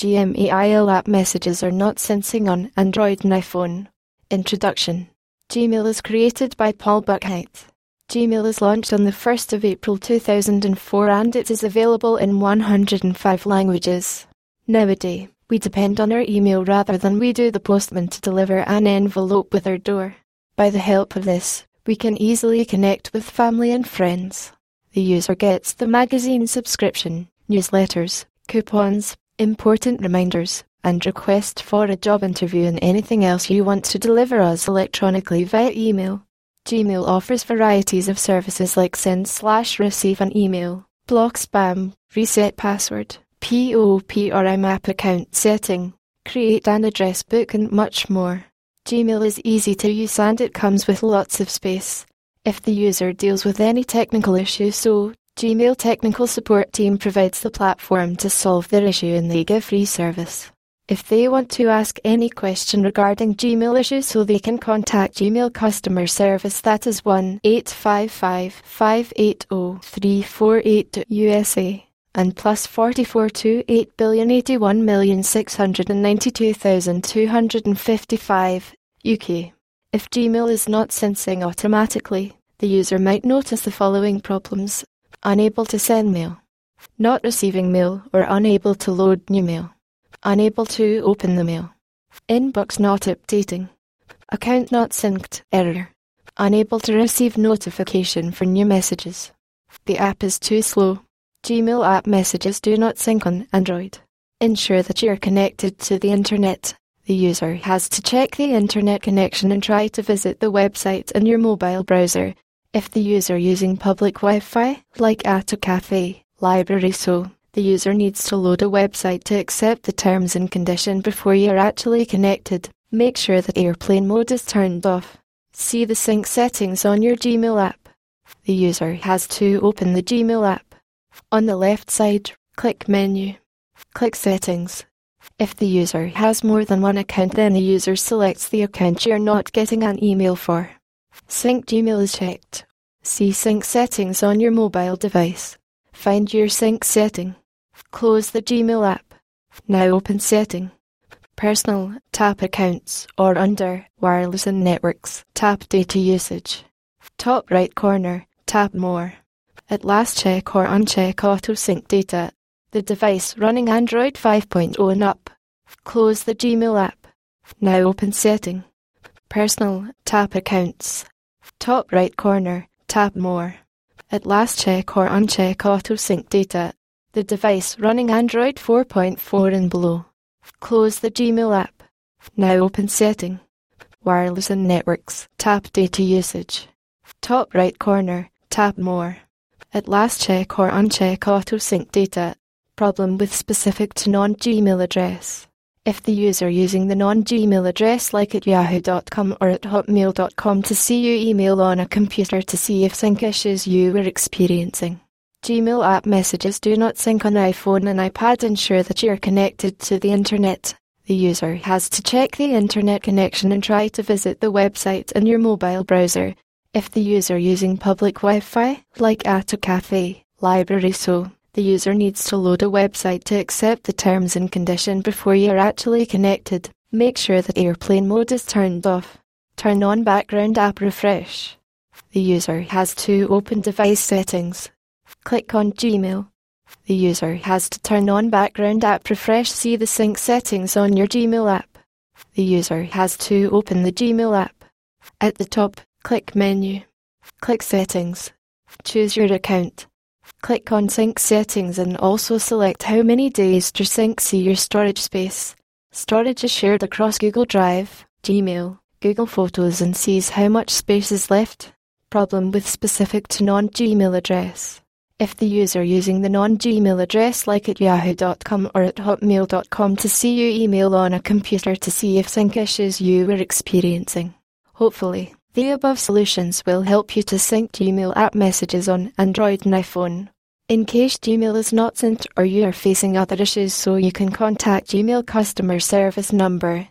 Gmail app messages are not syncing on Android and iPhone. Introduction Gmail is created by Paul Buchheit. Gmail is launched on the 1st of April 2004 and it is available in 105 languages. Nowadays, we depend on our email rather than we do the postman to deliver an envelope with our door. By the help of this, we can easily connect with family and friends. The user gets the magazine subscription, newsletters, coupons, important reminders, and request for a job interview and anything else you want to deliver us electronically via email. Gmail offers varieties of services like send slash receive an email, block spam, reset password, POP or IMAP account setting, create an address book and much more. Gmail is easy to use and it comes with lots of space. If the user deals with any technical issue so, Gmail technical support team provides the platform to solve their issue and they give free service. If they want to ask any question regarding Gmail issues so they can contact Gmail customer service that is 1-855-580-3482 USA and plus 44 to 8,081,692,255 UK. If Gmail is not syncing automatically, the user might notice the following problems unable to send mail, not receiving mail or unable to load new mail, unable to open the mail, inbox not updating, account not synced, error, unable to receive notification for new messages. The app is too slow. Gmail app messages do not sync on Android. Ensure that you are connected to the internet. The user has to check the internet connection and try to visit the website in your mobile browser if the user using public Wi-Fi, like at a cafe, library so, the user needs to load a website to accept the terms and condition before you're actually connected. Make sure that airplane mode is turned off. See the sync settings on your Gmail app. The user has to open the Gmail app. On the left side, click Menu. Click Settings. If the user has more than one account then the user selects the account you're not getting an email for. Sync Gmail is checked. See Sync settings on your mobile device. Find your sync setting. Close the Gmail app. Now open Setting. Personal, tap Accounts, or under Wireless and Networks, tap Data Usage. Top right corner, tap More. At last check or uncheck Auto Sync Data. The device running Android 5.0 and up. Close the Gmail app. Now open Setting. Personal, tap Accounts. Top right corner, tap More. At last check or uncheck Auto Sync Data. The device running Android 4.4 and below. Close the Gmail app. Now open Setting. Wireless and Networks, tap Data Usage. Top right corner, tap More. At last check or uncheck Auto Sync Data. Problem with specific to non-Gmail address. If the user using the non-Gmail address like at yahoo.com or at hotmail.com to see your email on a computer to see if sync issues you were experiencing. Gmail app messages do not sync on iPhone and iPad ensure that you are connected to the internet. The user has to check the internet connection and try to visit the website in your mobile browser. If the user using public Wi-Fi, like at a cafe, library so, the user needs to load a website to accept the terms and condition before you're actually connected. Make sure that airplane mode is turned off. Turn on background app refresh. The user has to open device settings. Click on Gmail. The user has to turn on background app refresh. See the sync settings on your Gmail app. The user has to open the Gmail app. At the top, click Menu. Click Settings. Choose your account. Click on Sync Settings and also select how many days to sync see your storage space. Storage is shared across Google Drive, Gmail, Google Photos and sees how much space is left. Problem with specific to non-Gmail address. If the user using the non-Gmail address like at yahoo.com or at hotmail.com to see your email on a computer to see if sync issues you were experiencing. Hopefully, the above solutions will help you to sync Gmail app messages on Android and iPhone. In case Gmail is not synced or you are facing other issues so you can contact Gmail customer service number